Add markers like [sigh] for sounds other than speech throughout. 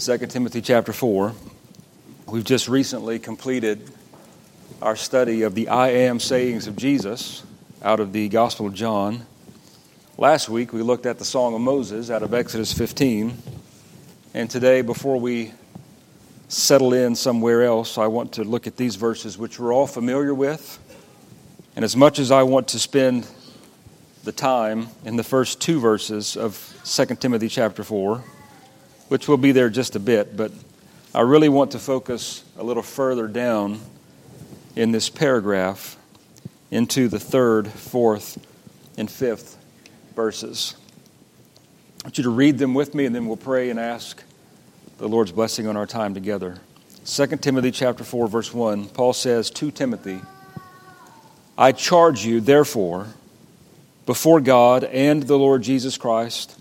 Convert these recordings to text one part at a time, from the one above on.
2 Timothy chapter 4. We've just recently completed our study of the I am sayings of Jesus out of the Gospel of John. Last week we looked at the Song of Moses out of Exodus 15. And today, before we settle in somewhere else, I want to look at these verses which we're all familiar with. And as much as I want to spend the time in the first two verses of 2 Timothy chapter 4, which we'll be there just a bit, but I really want to focus a little further down in this paragraph into the third, fourth, and fifth verses. I want you to read them with me and then we'll pray and ask the Lord's blessing on our time together. 2 Timothy chapter 4 verse 1 Paul says to Timothy I charge you therefore before God and the Lord Jesus Christ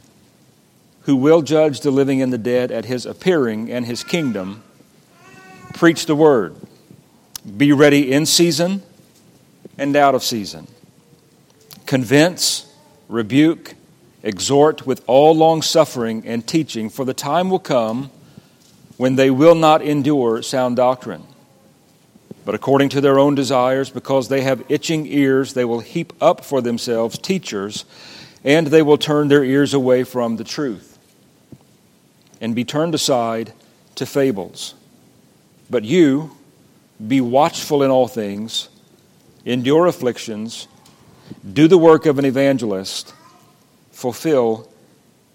who will judge the living and the dead at his appearing and his kingdom, preach the word. Be ready in season and out of season. Convince, rebuke, exhort with all long suffering and teaching, for the time will come when they will not endure sound doctrine. But according to their own desires, because they have itching ears, they will heap up for themselves teachers, and they will turn their ears away from the truth and be turned aside to fables. But you, be watchful in all things, endure afflictions, do the work of an evangelist, fulfill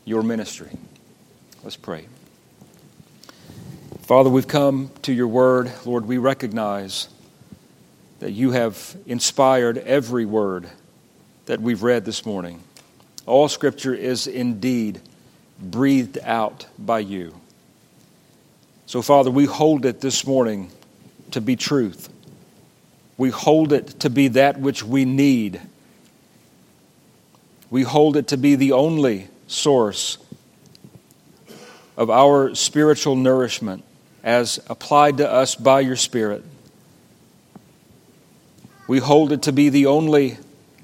your ministry. Let's pray. Father, we've come to your word. Lord, we recognize that you have inspired every word that we've read this morning. All scripture is indeed breathed out by you. So, Father, we hold it this morning to be truth. We hold it to be that which we need. We hold it to be the only source of our spiritual nourishment as applied to us by your Spirit. We hold it to be the only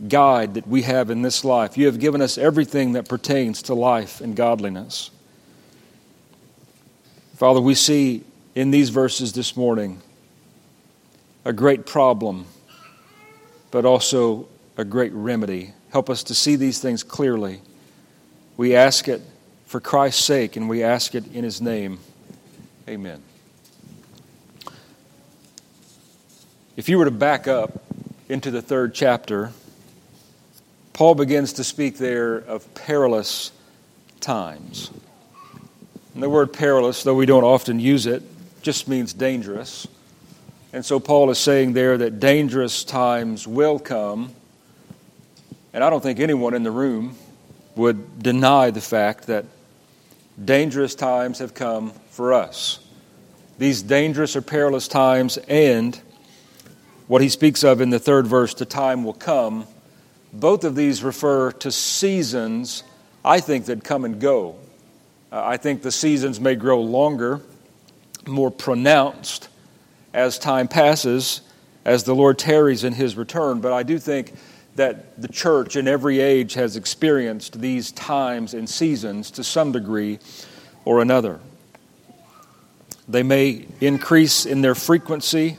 guide that we have in this life. You have given us everything that pertains to life and godliness. Father, we see in these verses this morning a great problem, but also a great remedy. Help us to see these things clearly. We ask it for Christ's sake, and we ask it in His name. Amen. If you were to back up into the third chapter, Paul begins to speak there of perilous times. And the word perilous, though we don't often use it, just means dangerous. And so Paul is saying there that dangerous times will come. And I don't think anyone in the room would deny the fact that dangerous times have come for us. These dangerous or perilous times, and what he speaks of in the third verse, the time will come both of these refer to seasons, I think, that come and go. Uh, I think the seasons may grow longer, more pronounced as time passes, as the Lord tarries in his return. But I do think that the church in every age has experienced these times and seasons to some degree or another. They may increase in their frequency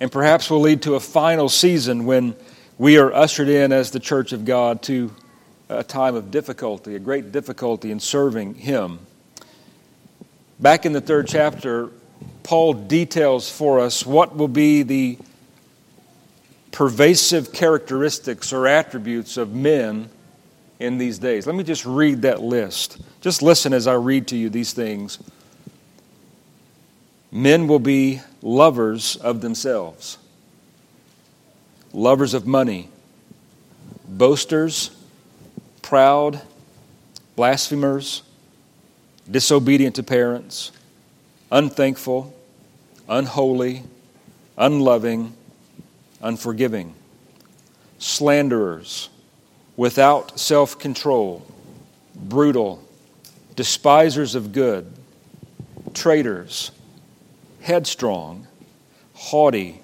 and perhaps will lead to a final season when we are ushered in as the church of God to a time of difficulty, a great difficulty in serving Him. Back in the third chapter, Paul details for us what will be the pervasive characteristics or attributes of men in these days. Let me just read that list. Just listen as I read to you these things. Men will be lovers of themselves lovers of money, boasters, proud, blasphemers, disobedient to parents, unthankful, unholy, unloving, unforgiving, slanderers, without self control, brutal, despisers of good, traitors, headstrong, haughty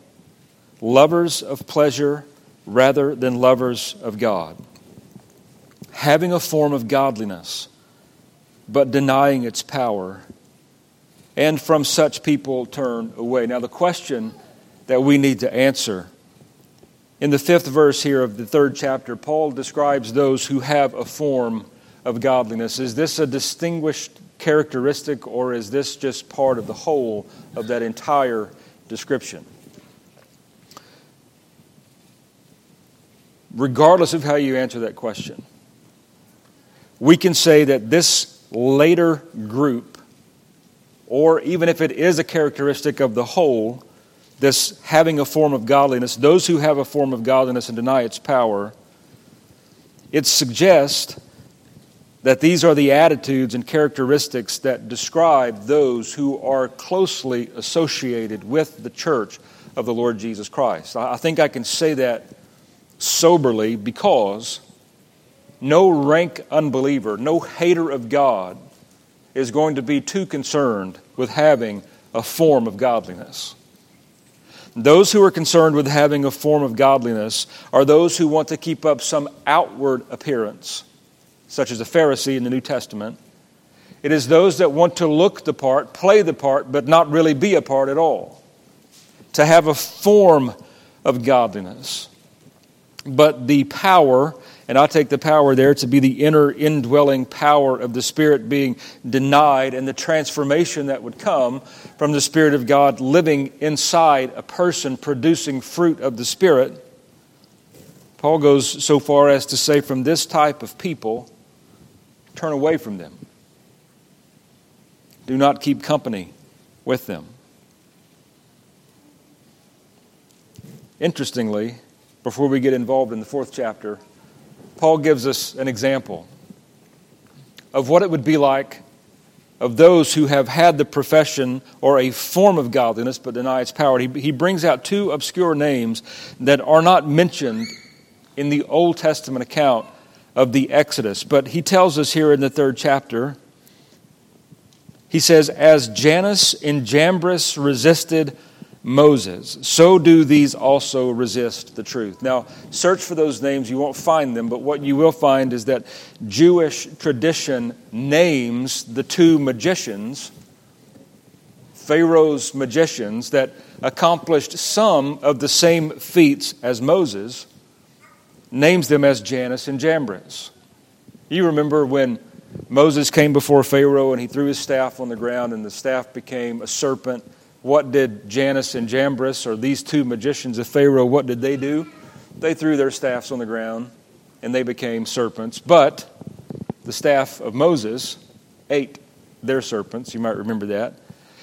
lovers of pleasure rather than lovers of God, having a form of godliness, but denying its power. and from such people turn away. Now, the question that we need to answer in the fifth verse here of the third chapter, Paul describes those who have a form of godliness. Is this a distinguished characteristic, or is this just part of the whole of that entire description? Regardless of how you answer that question, we can say that this later group, or even if it is a characteristic of the whole, this having a form of godliness, those who have a form of godliness and deny its power, it suggests that these are the attitudes and characteristics that describe those who are closely associated with the church of the Lord Jesus Christ. I think I can say that soberly because no rank unbeliever, no hater of God is going to be too concerned with having a form of godliness. Those who are concerned with having a form of godliness are those who want to keep up some outward appearance, such as a Pharisee in the New Testament. It is those that want to look the part, play the part, but not really be a part at all. To have a form of godliness. But the power and I take the power there to be the inner indwelling power of the Spirit being denied and the transformation that would come from the Spirit of God living inside a person producing fruit of the Spirit. Paul goes so far as to say, from this type of people, turn away from them. Do not keep company with them. Interestingly, before we get involved in the fourth chapter, Paul gives us an example of what it would be like of those who have had the profession or a form of godliness but deny its power. He, he brings out two obscure names that are not mentioned in the Old Testament account of the Exodus. But he tells us here in the third chapter, he says, As Jannes and Jambres resisted Moses. So do these also resist the truth. Now, search for those names. You won't find them, but what you will find is that Jewish tradition names the two magicians, Pharaoh's magicians, that accomplished some of the same feats as Moses, names them as Jannes and Jambres. You remember when Moses came before Pharaoh and he threw his staff on the ground and the staff became a serpent what did Jannes and Jambres, or these two magicians of Pharaoh, what did they do? They threw their staffs on the ground and they became serpents. But the staff of Moses ate their serpents. You might remember that.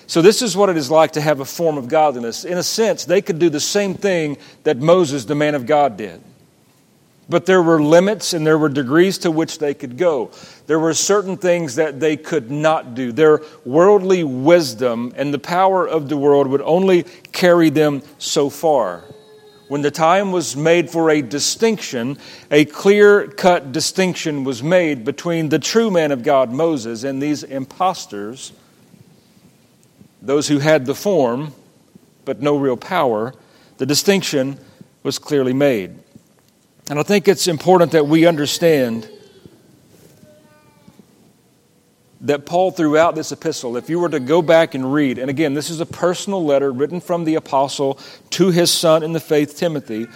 So, this is what it is like to have a form of godliness. In a sense, they could do the same thing that Moses, the man of God, did. But there were limits and there were degrees to which they could go. There were certain things that they could not do. Their worldly wisdom and the power of the world would only carry them so far. When the time was made for a distinction, a clear cut distinction was made between the true man of God, Moses, and these impostors, those who had the form but no real power. The distinction was clearly made. And I think it's important that we understand that Paul, throughout this epistle, if you were to go back and read, and again, this is a personal letter written from the apostle to his son in the faith, Timothy.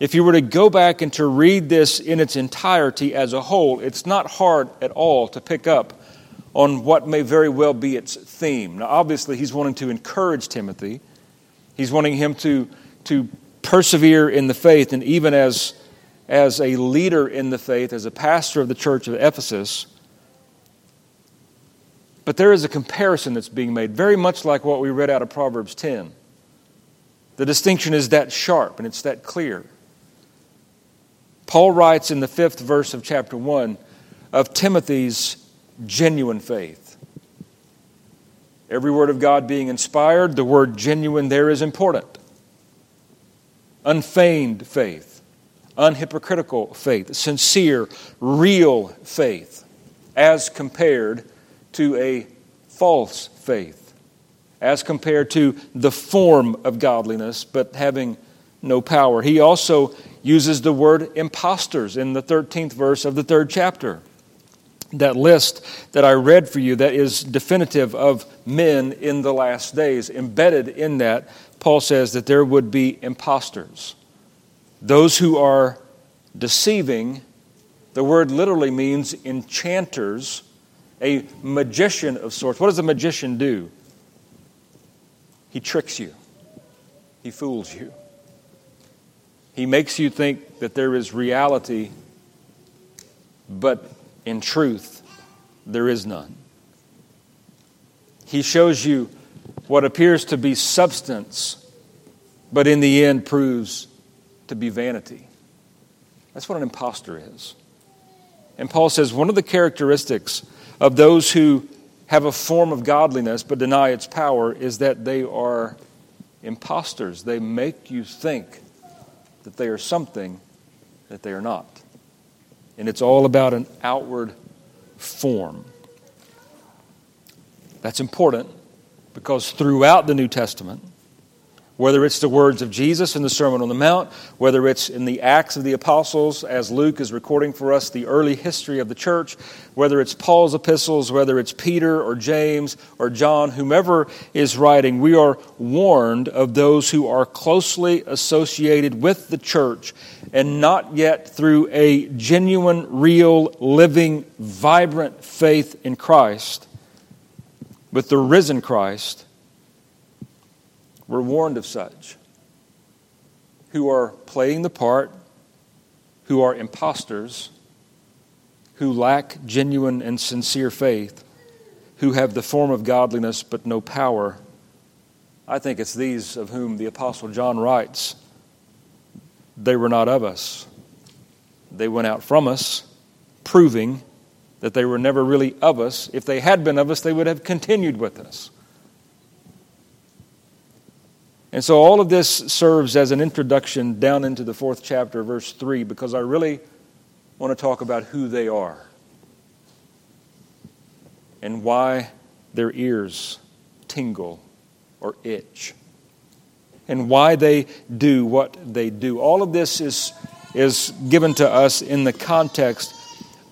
If you were to go back and to read this in its entirety as a whole, it's not hard at all to pick up on what may very well be its theme. Now, obviously, he's wanting to encourage Timothy, he's wanting him to, to persevere in the faith, and even as as a leader in the faith, as a pastor of the church of Ephesus. But there is a comparison that's being made, very much like what we read out of Proverbs 10. The distinction is that sharp and it's that clear. Paul writes in the fifth verse of chapter 1 of Timothy's genuine faith. Every word of God being inspired, the word genuine there is important. Unfeigned faith unhypocritical faith, sincere, real faith, as compared to a false faith, as compared to the form of godliness, but having no power. He also uses the word impostors in the 13th verse of the third chapter. that list that I read for you that is definitive of men in the last days. Embedded in that, Paul says that there would be impostors, those who are deceiving. The word literally means enchanters, a magician of sorts. What does a magician do? He tricks you, he fools you. He makes you think that there is reality, but in truth, there is none. He shows you what appears to be substance, but in the end proves to be vanity. That's what an impostor is. And Paul says one of the characteristics of those who have a form of godliness but deny its power is that they are impostors. They make you think that they are something that they are not. And it's all about an outward form. That's important because throughout the New Testament, whether it's the words of Jesus in the Sermon on the Mount, whether it's in the Acts of the Apostles, as Luke is recording for us the early history of the church, whether it's Paul's epistles, whether it's Peter or James or John, whomever is writing, we are warned of those who are closely associated with the church and not yet through a genuine, real, living, vibrant faith in Christ, with the risen Christ we're warned of such who are playing the part, who are impostors, who lack genuine and sincere faith, who have the form of godliness but no power. I think it's these of whom the Apostle John writes they were not of us. They went out from us, proving that they were never really of us. If they had been of us, they would have continued with us. And so all of this serves as an introduction down into the fourth chapter, verse 3, because I really want to talk about who they are and why their ears tingle or itch and why they do what they do. All of this is, is given to us in the context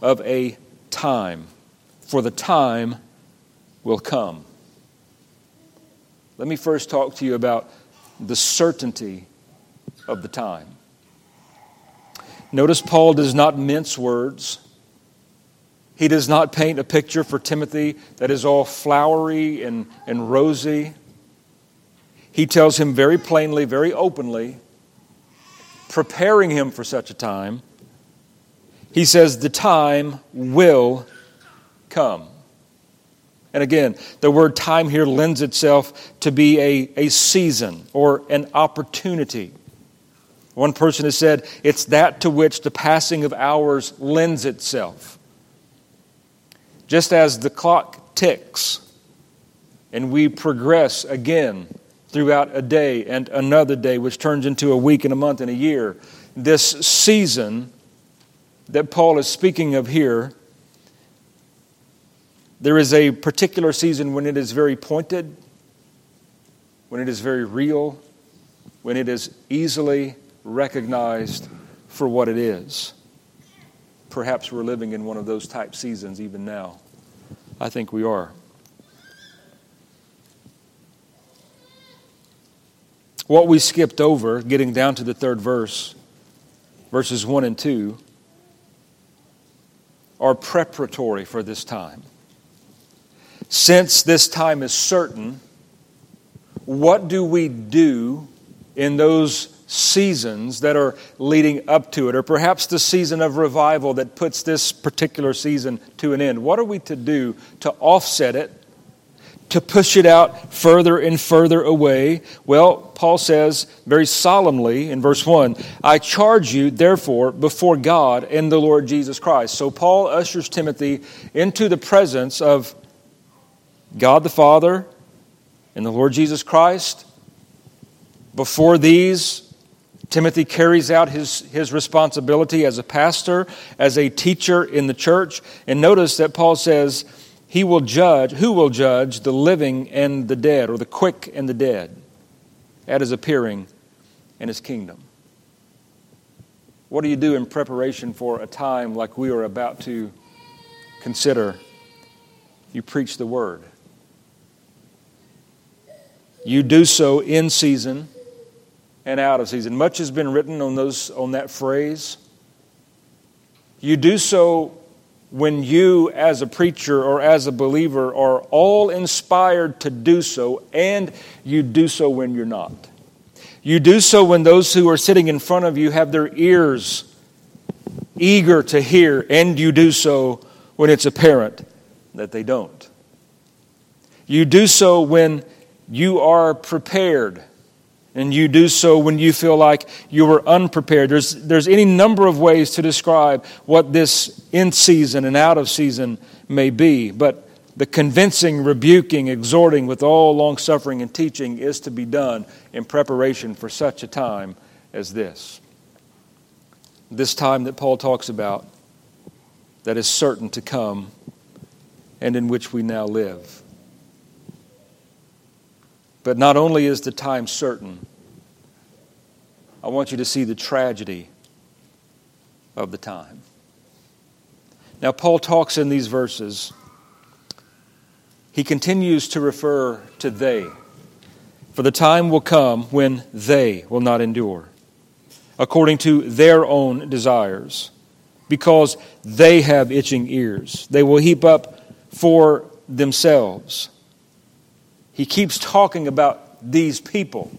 of a time, for the time will come. Let me first talk to you about the certainty of the time. Notice Paul does not mince words. He does not paint a picture for Timothy that is all flowery and, and rosy. He tells him very plainly, very openly, preparing him for such a time. He says, The time will come. And again, the word time here lends itself to be a, a season or an opportunity. One person has said, it's that to which the passing of hours lends itself. Just as the clock ticks and we progress again throughout a day and another day, which turns into a week and a month and a year, this season that Paul is speaking of here there is a particular season when it is very pointed, when it is very real, when it is easily recognized for what it is. Perhaps we're living in one of those type seasons even now. I think we are. What we skipped over, getting down to the third verse, verses 1 and 2, are preparatory for this time. Since this time is certain, what do we do in those seasons that are leading up to it, or perhaps the season of revival that puts this particular season to an end? What are we to do to offset it, to push it out further and further away? Well, Paul says very solemnly in verse 1 I charge you, therefore, before God and the Lord Jesus Christ. So Paul ushers Timothy into the presence of God the Father and the Lord Jesus Christ. Before these, Timothy carries out his, his responsibility as a pastor, as a teacher in the church. And notice that Paul says, He will judge, who will judge the living and the dead, or the quick and the dead, at his appearing in his kingdom. What do you do in preparation for a time like we are about to consider you preach the word. You do so in season and out of season. Much has been written on, those, on that phrase. You do so when you, as a preacher or as a believer, are all inspired to do so, and you do so when you're not. You do so when those who are sitting in front of you have their ears eager to hear, and you do so when it's apparent that they don't. You do so when you are prepared and you do so when you feel like you were unprepared. There's, there's any number of ways to describe what this in season and out of season may be, but the convincing, rebuking, exhorting with all long suffering and teaching is to be done in preparation for such a time as this. This time that Paul talks about that is certain to come and in which we now live. But not only is the time certain, I want you to see the tragedy of the time. Now, Paul talks in these verses, he continues to refer to they. For the time will come when they will not endure, according to their own desires, because they have itching ears. They will heap up for themselves he keeps talking about these people.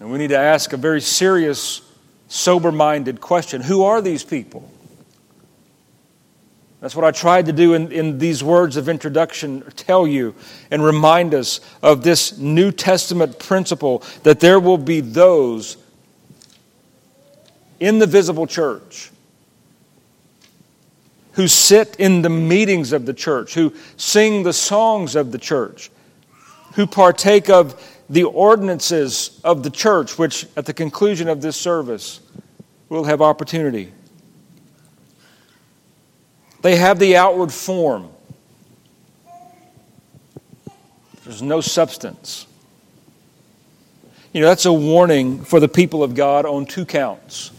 And we need to ask a very serious, sober minded question Who are these people? That's what I tried to do in, in these words of introduction tell you and remind us of this New Testament principle that there will be those in the visible church who sit in the meetings of the church, who sing the songs of the church, who partake of the ordinances of the church, which at the conclusion of this service will have opportunity. They have the outward form, there's no substance. You know, that's a warning for the people of God on two counts.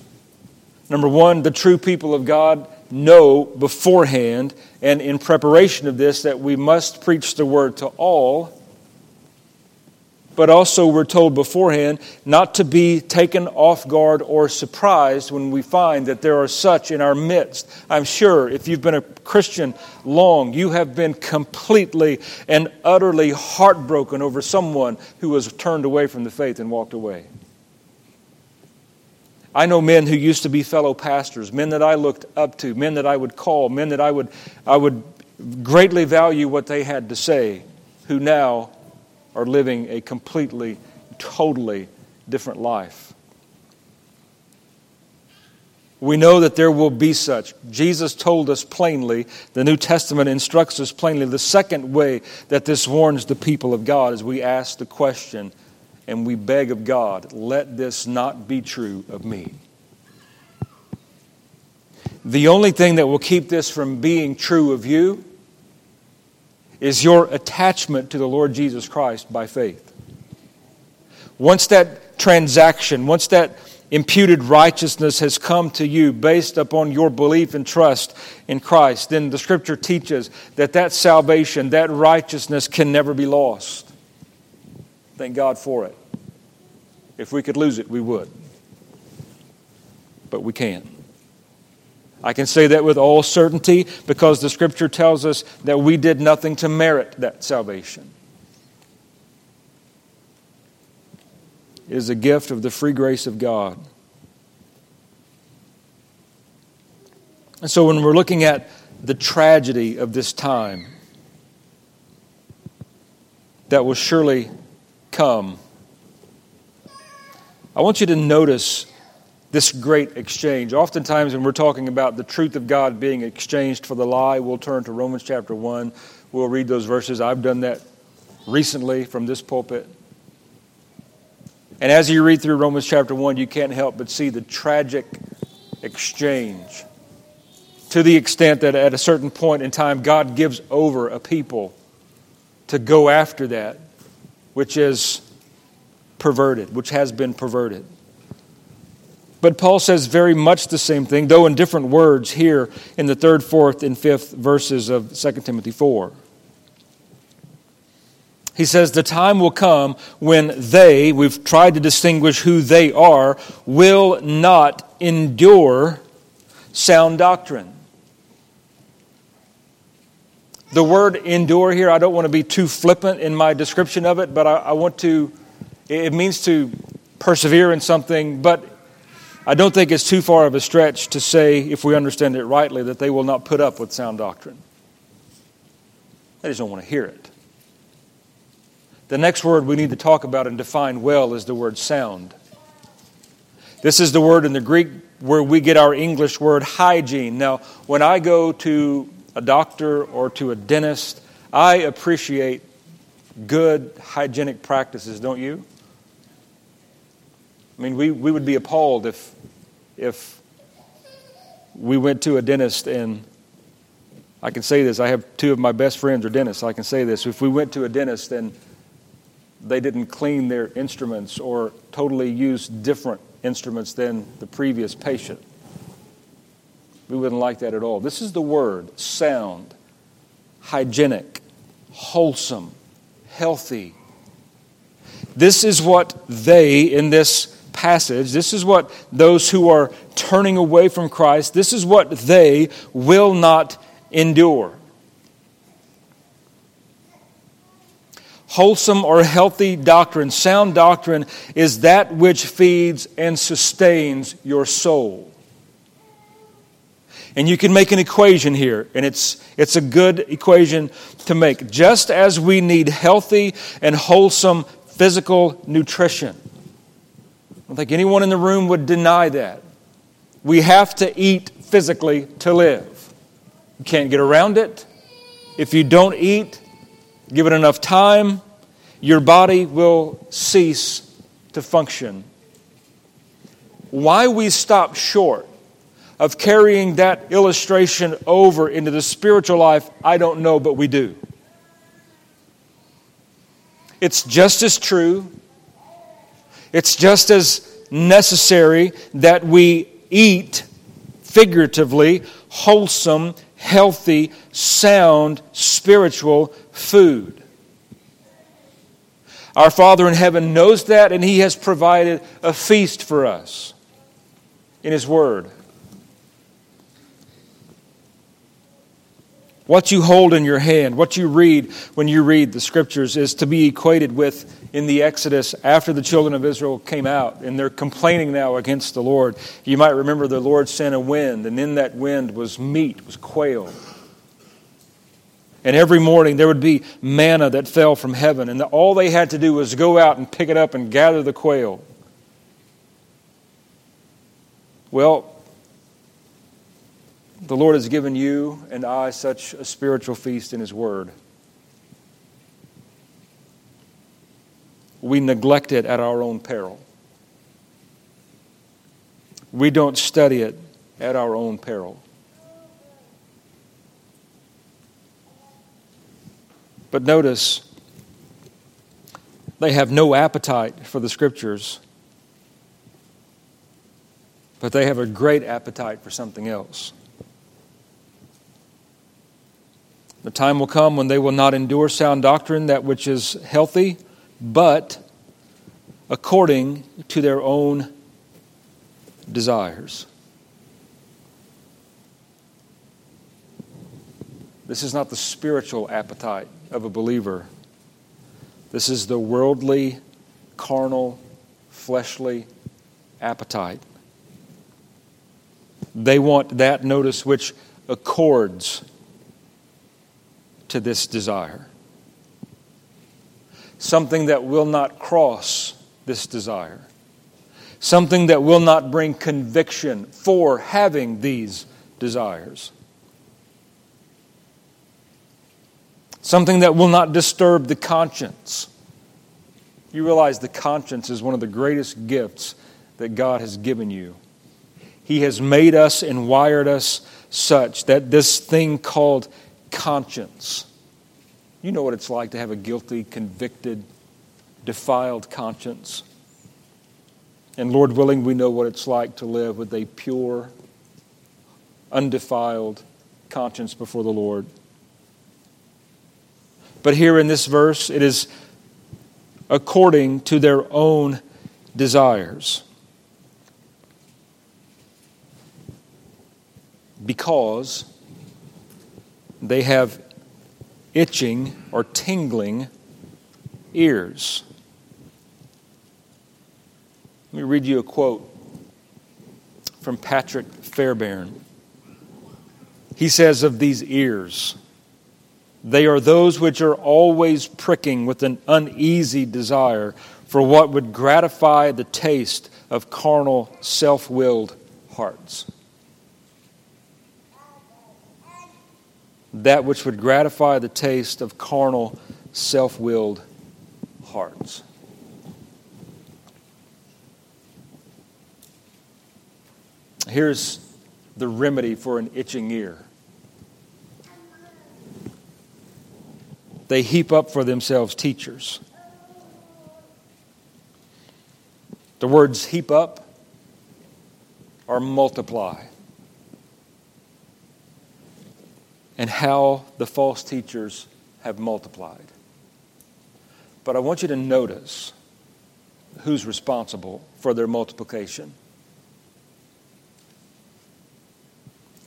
Number one, the true people of God know beforehand and in preparation of this that we must preach the word to all but also we're told beforehand not to be taken off guard or surprised when we find that there are such in our midst. I'm sure if you've been a Christian long, you have been completely and utterly heartbroken over someone who has turned away from the faith and walked away. I know men who used to be fellow pastors, men that I looked up to, men that I would call, men that I would, I would greatly value what they had to say, who now are living a completely, totally different life. We know that there will be such. Jesus told us plainly, the New Testament instructs us plainly. The second way that this warns the people of God is we ask the question and we beg of God, let this not be true of me. The only thing that will keep this from being true of you is your attachment to the Lord Jesus Christ by faith. Once that transaction, once that imputed righteousness has come to you based upon your belief and trust in Christ, then the scripture teaches that that salvation, that righteousness can never be lost. Thank God for it. If we could lose it, we would. But we can't. I can say that with all certainty because the scripture tells us that we did nothing to merit that salvation. It is a gift of the free grace of God. And so when we're looking at the tragedy of this time that will surely come, I want you to notice this great exchange. Oftentimes, when we're talking about the truth of God being exchanged for the lie, we'll turn to Romans chapter 1. We'll read those verses. I've done that recently from this pulpit. And as you read through Romans chapter 1, you can't help but see the tragic exchange to the extent that at a certain point in time, God gives over a people to go after that which is perverted, which has been perverted. But Paul says very much the same thing, though in different words, here in the third, fourth, and fifth verses of 2 Timothy 4. He says, The time will come when they, we've tried to distinguish who they are, will not endure sound doctrine. The word endure here, I don't want to be too flippant in my description of it, but I, I want to, it means to persevere in something, but I don't think it's too far of a stretch to say, if we understand it rightly, that they will not put up with sound doctrine. They just don't want to hear it. The next word we need to talk about and define well is the word sound. This is the word in the Greek where we get our English word hygiene. Now, when I go to a doctor or to a dentist, I appreciate good hygienic practices, don't you? I mean, we, we would be appalled if, if we went to a dentist and I can say this. I have two of my best friends are dentists. I can say this. If we went to a dentist and they didn't clean their instruments or totally use different instruments than the previous patient, we wouldn't like that at all. This is the word sound, hygienic, wholesome, healthy. This is what they, in this passage, this is what those who are turning away from Christ, this is what they will not endure. Wholesome or healthy doctrine, sound doctrine, is that which feeds and sustains your soul. And you can make an equation here, and it's, it's a good equation to make. Just as we need healthy and wholesome physical nutrition, don't think anyone in the room would deny that. We have to eat physically to live. You can't get around it. If you don't eat, give it enough time, your body will cease to function. Why we stop short of carrying that illustration over into the spiritual life, I don't know, but we do. It's just as true, it's just as necessary that we eat figuratively wholesome, healthy, sound, spiritual food. Our Father in heaven knows that, and He has provided a feast for us in His Word. What you hold in your hand, what you read when you read the scriptures, is to be equated with in the Exodus after the children of Israel came out and they're complaining now against the Lord. You might remember the Lord sent a wind, and in that wind was meat, was quail. And every morning there would be manna that fell from heaven, and all they had to do was go out and pick it up and gather the quail. Well, the Lord has given you and I such a spiritual feast in His Word. We neglect it at our own peril. We don't study it at our own peril. But notice, they have no appetite for the Scriptures, but they have a great appetite for something else. The time will come when they will not endure sound doctrine, that which is healthy, but according to their own desires. This is not the spiritual appetite of a believer. This is the worldly, carnal, fleshly appetite. They want that, notice, which accords to this desire. Something that will not cross this desire. Something that will not bring conviction for having these desires. Something that will not disturb the conscience. You realize the conscience is one of the greatest gifts that God has given you. He has made us and wired us such that this thing called conscience. You know what it's like to have a guilty, convicted, defiled conscience. And Lord willing, we know what it's like to live with a pure, undefiled conscience before the Lord. But here in this verse, it is according to their own desires. Because they have itching or tingling ears. Let me read you a quote from Patrick Fairbairn. He says of these ears, they are those which are always pricking with an uneasy desire for what would gratify the taste of carnal, self willed hearts. That which would gratify the taste of carnal, self willed hearts. Here's the remedy for an itching ear they heap up for themselves teachers. The words heap up or multiply. And how the false teachers have multiplied. But I want you to notice who's responsible for their multiplication.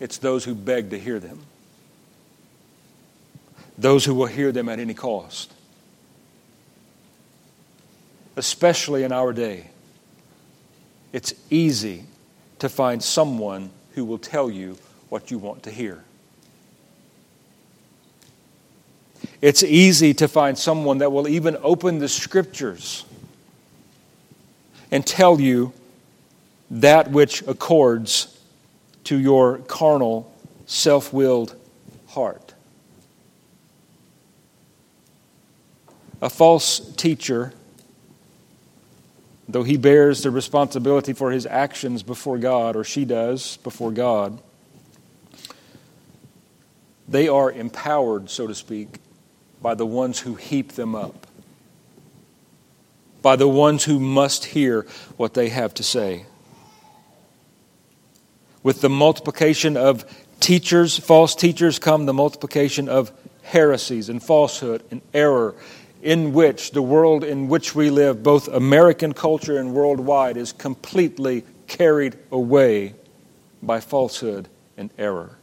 It's those who beg to hear them those who will hear them at any cost. Especially in our day, it's easy to find someone who will tell you what you want to hear. It's easy to find someone that will even open the scriptures and tell you that which accords to your carnal, self willed heart. a false teacher, though he bears the responsibility for his actions before God, or she does before God, they are empowered, so to speak, by the ones who heap them up, by the ones who must hear what they have to say. With the multiplication of teachers, false teachers, come the multiplication of heresies and falsehood and error in which the world in which we live, both American culture and worldwide, is completely carried away by falsehood and error.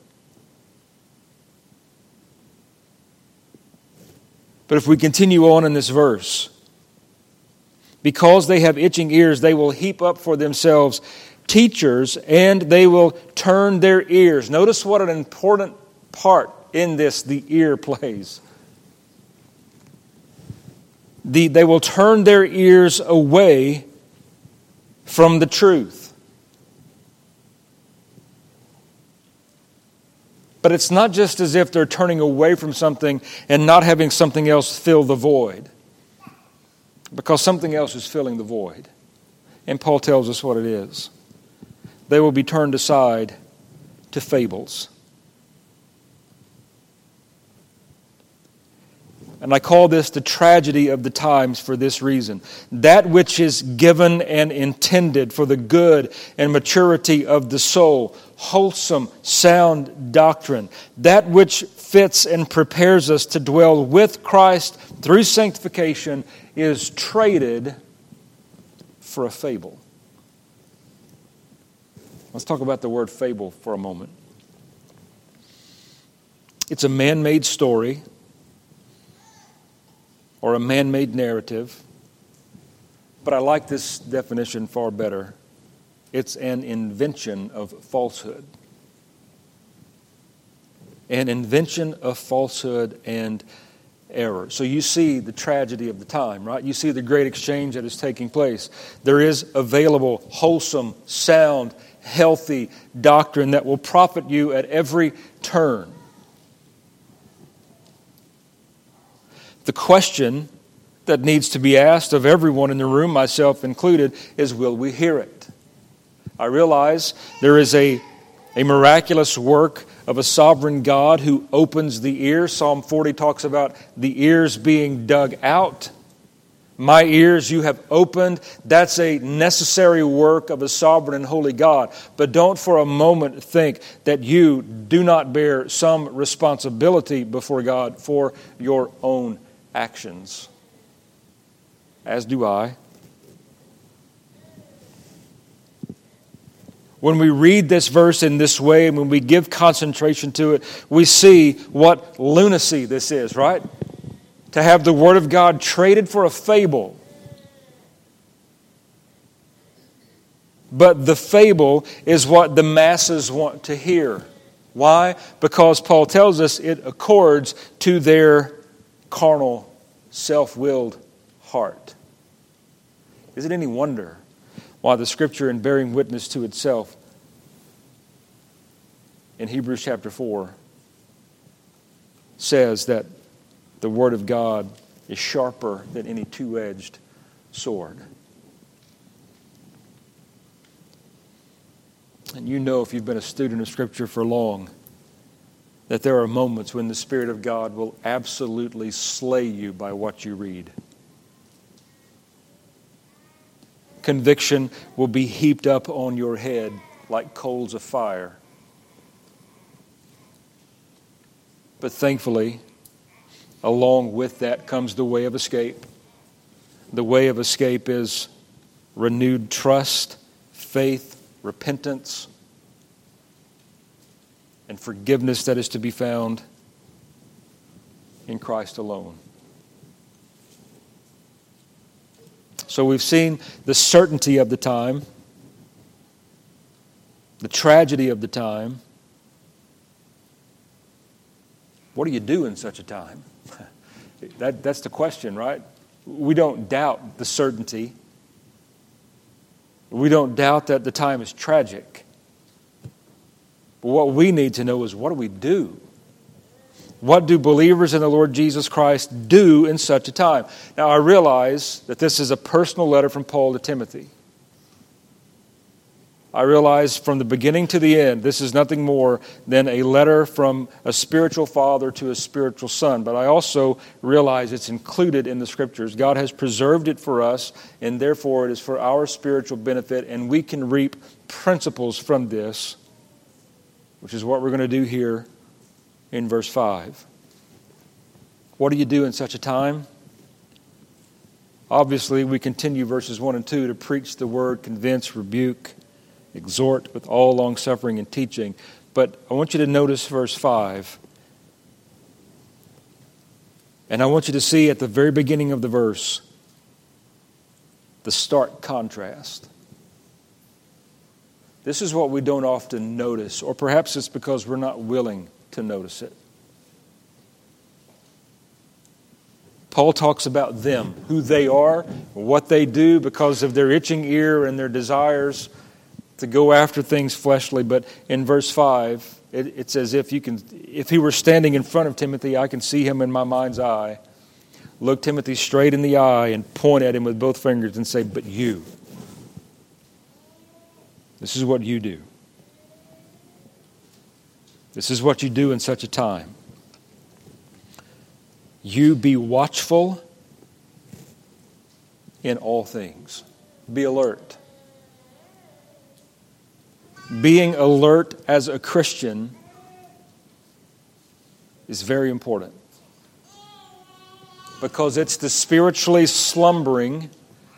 But if we continue on in this verse, because they have itching ears, they will heap up for themselves teachers and they will turn their ears. Notice what an important part in this the ear plays the, they will turn their ears away from the truth. But it's not just as if they're turning away from something and not having something else fill the void, because something else is filling the void. And Paul tells us what it is. They will be turned aside to fables. And I call this the tragedy of the times for this reason. That which is given and intended for the good and maturity of the soul, wholesome, sound doctrine, that which fits and prepares us to dwell with Christ through sanctification, is traded for a fable. Let's talk about the word fable for a moment. It's a man made story or a man made narrative. But I like this definition far better. It's an invention of falsehood. An invention of falsehood and error. So you see the tragedy of the time, right? You see the great exchange that is taking place. There is available, wholesome, sound, healthy doctrine that will profit you at every turn. The question that needs to be asked of everyone in the room, myself included, is will we hear it? I realize there is a, a miraculous work of a sovereign God who opens the ear. Psalm 40 talks about the ears being dug out. My ears you have opened. That's a necessary work of a sovereign and holy God. But don't for a moment think that you do not bear some responsibility before God for your own actions. As do I. When we read this verse in this way and when we give concentration to it, we see what lunacy this is, right? to have the Word of God traded for a fable. But the fable is what the masses want to hear. Why? Because Paul tells us it accords to their carnal, self willed heart. Is it any wonder why the Scripture, in bearing witness to itself, in Hebrews chapter 4, says that the Word of God is sharper than any two edged sword. And you know, if you've been a student of Scripture for long, that there are moments when the Spirit of God will absolutely slay you by what you read. Conviction will be heaped up on your head like coals of fire. But thankfully, along with that comes the way of escape. The way of escape is renewed trust, faith, repentance, and forgiveness that is to be found in Christ alone. So we've seen the certainty of the time, the tragedy of the time. What do you do in such a time? [laughs] That, that's the question, right? We don't doubt the certainty. We don't doubt that the time is tragic. But what we need to know is what do we do? What do believers in the Lord Jesus Christ do in such a time? Now, I realize that this is a personal letter from Paul to Timothy. I realize from the beginning to the end, this is nothing more than a letter from a spiritual father to a spiritual son. But I also realize it's included in the scriptures. God has preserved it for us, and therefore it is for our spiritual benefit, and we can reap principles from this, which is what we're going to do here in verse 5. What do you do in such a time? Obviously, we continue verses 1 and 2 to preach the word, convince, rebuke exhort with all longsuffering and teaching. But I want you to notice verse 5. And I want you to see at the very beginning of the verse the stark contrast. This is what we don't often notice, or perhaps it's because we're not willing to notice it. Paul talks about them, who they are, what they do because of their itching ear and their desires to go after things fleshly, but in verse 5, it, it's as if you can, if he were standing in front of Timothy, I can see him in my mind's eye. Look Timothy straight in the eye and point at him with both fingers and say, But you. This is what you do. This is what you do in such a time. You be watchful in all things, be alert being alert as a Christian is very important because it's the spiritually slumbering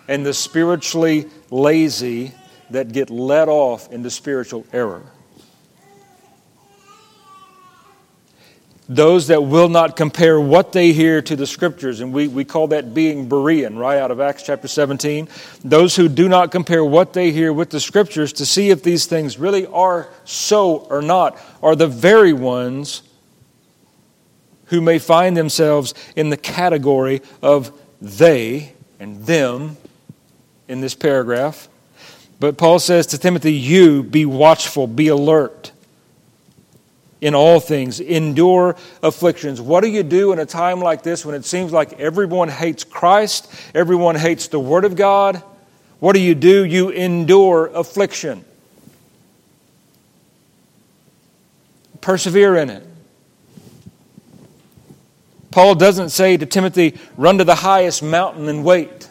and the spiritually lazy that get led off into spiritual error. Those that will not compare what they hear to the scriptures. And we, we call that being Berean, right, out of Acts chapter 17. Those who do not compare what they hear with the scriptures to see if these things really are so or not are the very ones who may find themselves in the category of they and them in this paragraph. But Paul says to Timothy, You be watchful, be alert in all things, endure afflictions. What do you do in a time like this when it seems like everyone hates Christ, everyone hates the Word of God? What do you do? You endure affliction. Persevere in it. Paul doesn't say to Timothy, run to the highest mountain and wait.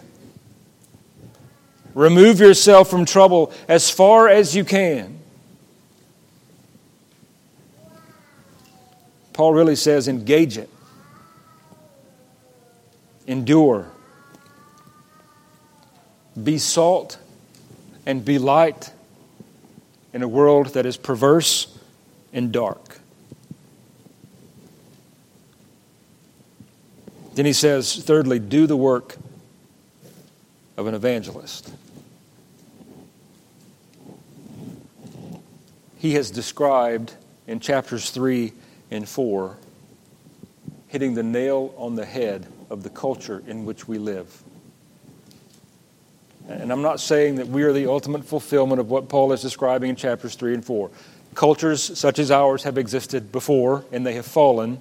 Remove yourself from trouble as far as you can. Paul really says, engage it, endure, be salt, and be light in a world that is perverse and dark. Then he says, thirdly, do the work of an evangelist. He has described in chapters 3 and 4 hitting the nail on the head of the culture in which we live. And I'm not saying that we are the ultimate fulfillment of what Paul is describing in chapters 3 and 4. Cultures such as ours have existed before and they have fallen.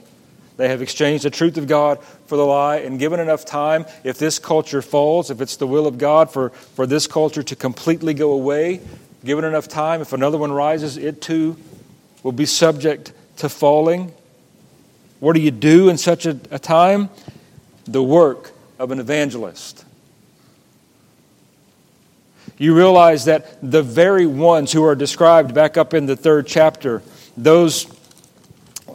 They have exchanged the truth of God for the lie, and given enough time, if this culture falls, if it's the will of God for, for this culture to completely go away, given enough time, if another one rises, it too will be subject to falling. What do you do in such a, a time? The work of an evangelist. You realize that the very ones who are described back up in the third chapter, those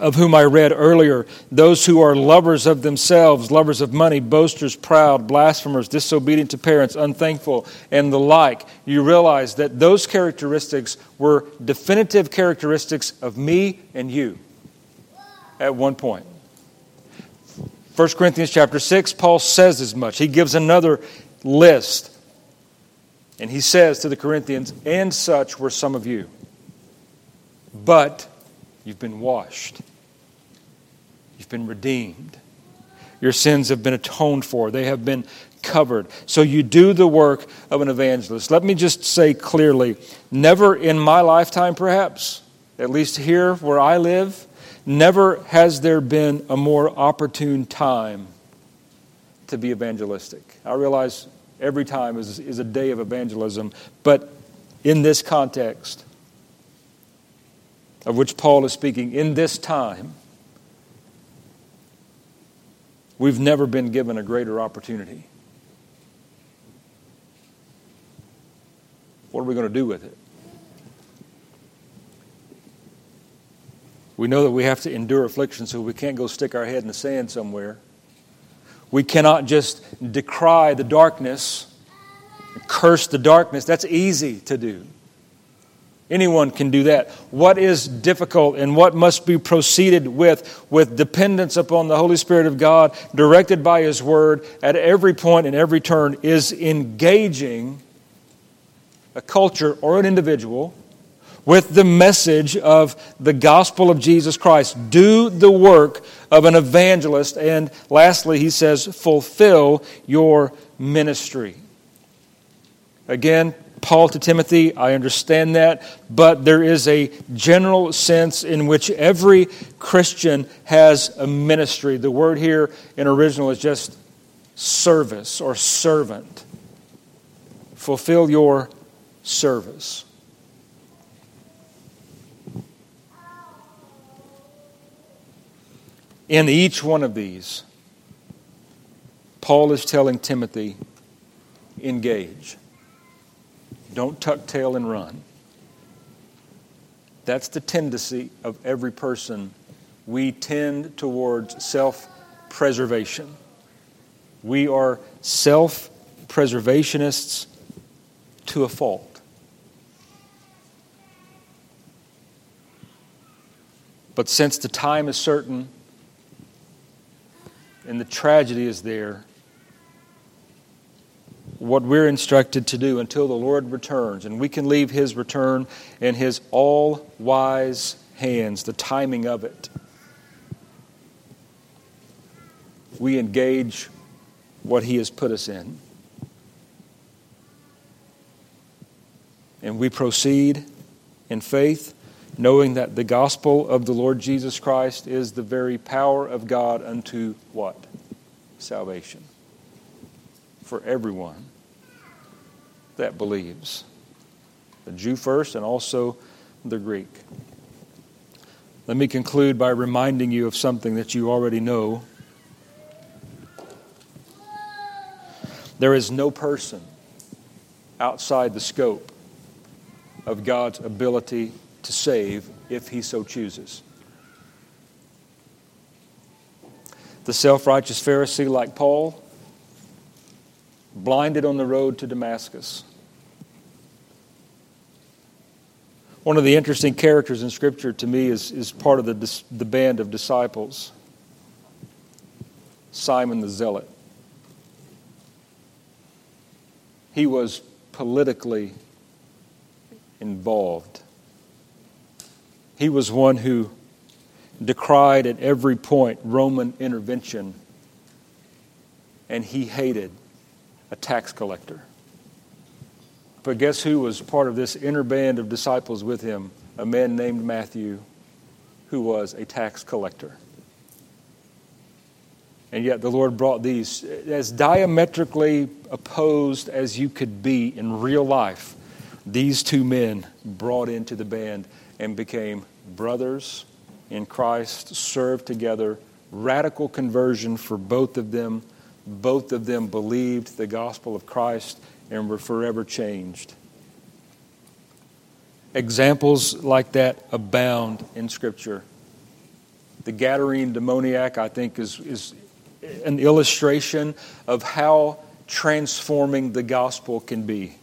of whom I read earlier, those who are lovers of themselves, lovers of money, boasters, proud, blasphemers, disobedient to parents, unthankful, and the like, you realize that those characteristics were definitive characteristics of me and you at one point. 1 Corinthians chapter 6, Paul says as much. He gives another list. And he says to the Corinthians, And such were some of you. But You've been washed. You've been redeemed. Your sins have been atoned for, they have been covered. So you do the work of an evangelist. Let me just say clearly never in my lifetime, perhaps, at least here where I live, never has there been a more opportune time to be evangelistic. I realize every time is, is a day of evangelism, but in this context, of which Paul is speaking in this time, we've never been given a greater opportunity. What are we going to do with it? We know that we have to endure affliction, so we can't go stick our head in the sand somewhere. We cannot just decry the darkness, curse the darkness. That's easy to do. Anyone can do that. What is difficult and what must be proceeded with, with dependence upon the Holy Spirit of God, directed by His Word at every point and every turn, is engaging a culture or an individual with the message of the gospel of Jesus Christ. Do the work of an evangelist. And lastly, he says, fulfill your ministry. Again, Paul to Timothy, I understand that, but there is a general sense in which every Christian has a ministry. The word here in original is just service or servant. Fulfill your service. In each one of these, Paul is telling Timothy, engage. Don't tuck tail and run. That's the tendency of every person. We tend towards self preservation. We are self preservationists to a fault. But since the time is certain and the tragedy is there, what we're instructed to do until the Lord returns. And we can leave His return in His all wise hands, the timing of it. We engage what He has put us in. And we proceed in faith, knowing that the gospel of the Lord Jesus Christ is the very power of God unto what? Salvation for everyone that believes the Jew first and also the Greek. Let me conclude by reminding you of something that you already know. There is no person outside the scope of God's ability to save if he so chooses. The self righteous Pharisee, like Paul, blinded on the road to Damascus. One of the interesting characters in Scripture to me is, is part of the, the band of disciples Simon the Zealot. He was politically involved. He was one who decried at every point Roman intervention, and he hated a tax collector. But guess who was part of this inner band of disciples with him? A man named Matthew, who was a tax collector. And yet the Lord brought these as diametrically opposed as you could be in real life. These two men brought into the band and became brothers in Christ, served together, radical conversion for both of them. Both of them believed the gospel of Christ and were forever changed. Examples like that abound in Scripture. The Gadarene demoniac, I think, is, is an illustration of how transforming the gospel can be.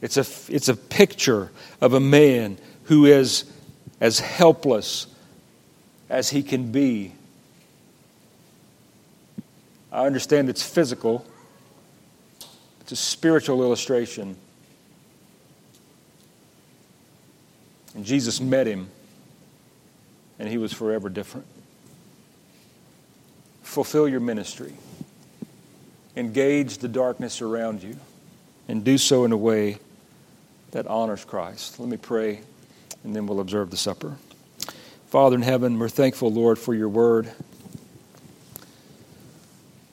It's a, it's a picture of a man who is as helpless as he can be. I understand it's physical, it's a spiritual illustration. And Jesus met him, and he was forever different fulfill your ministry, engage the darkness around you, and do so in a way that honors Christ. Let me pray, and then we'll observe the supper. Father in heaven, we're thankful, Lord, for your word.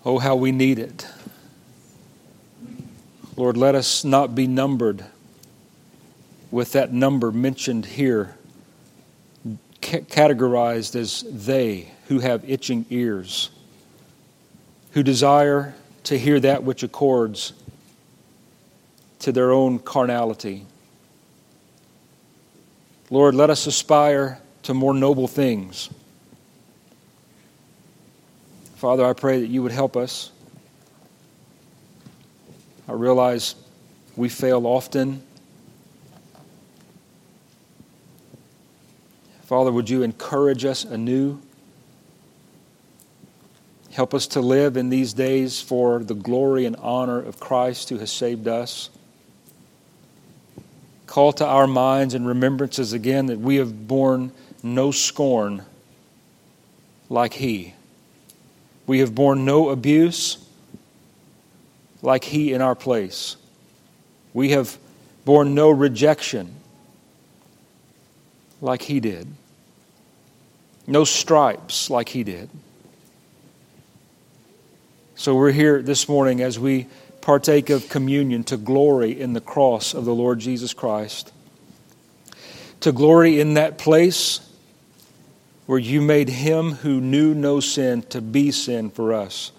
Oh, how we need it. Lord, let us not be numbered with that number mentioned here, categorized as they who have itching ears who desire to hear that which accords to their own carnality. Lord, let us aspire to more noble things. Father, I pray that you would help us. I realize we fail often. Father, would you encourage us anew? Help us to live in these days for the glory and honor of Christ who has saved us. Call to our minds and remembrances again that we have borne no scorn like He. We have borne no abuse like He in our place. We have borne no rejection like He did, no stripes like He did. So we're here this morning as we partake of communion to glory in the cross of the Lord Jesus Christ. To glory in that place where you made him who knew no sin to be sin for us,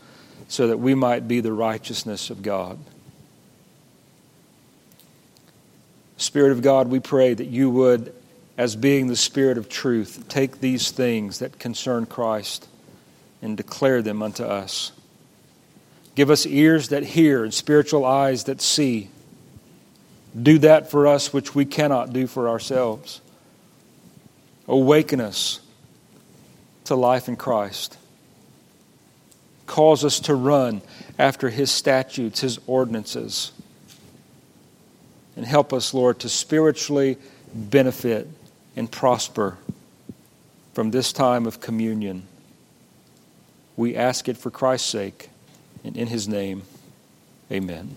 so that we might be the righteousness of God. Spirit of God, we pray that you would, as being the Spirit of truth, take these things that concern Christ and declare them unto us. Give us ears that hear and spiritual eyes that see. Do that for us which we cannot do for ourselves. Awaken us to life in Christ. Cause us to run after His statutes, His ordinances. And help us, Lord, to spiritually benefit and prosper from this time of communion. We ask it for Christ's sake. And in his name, amen.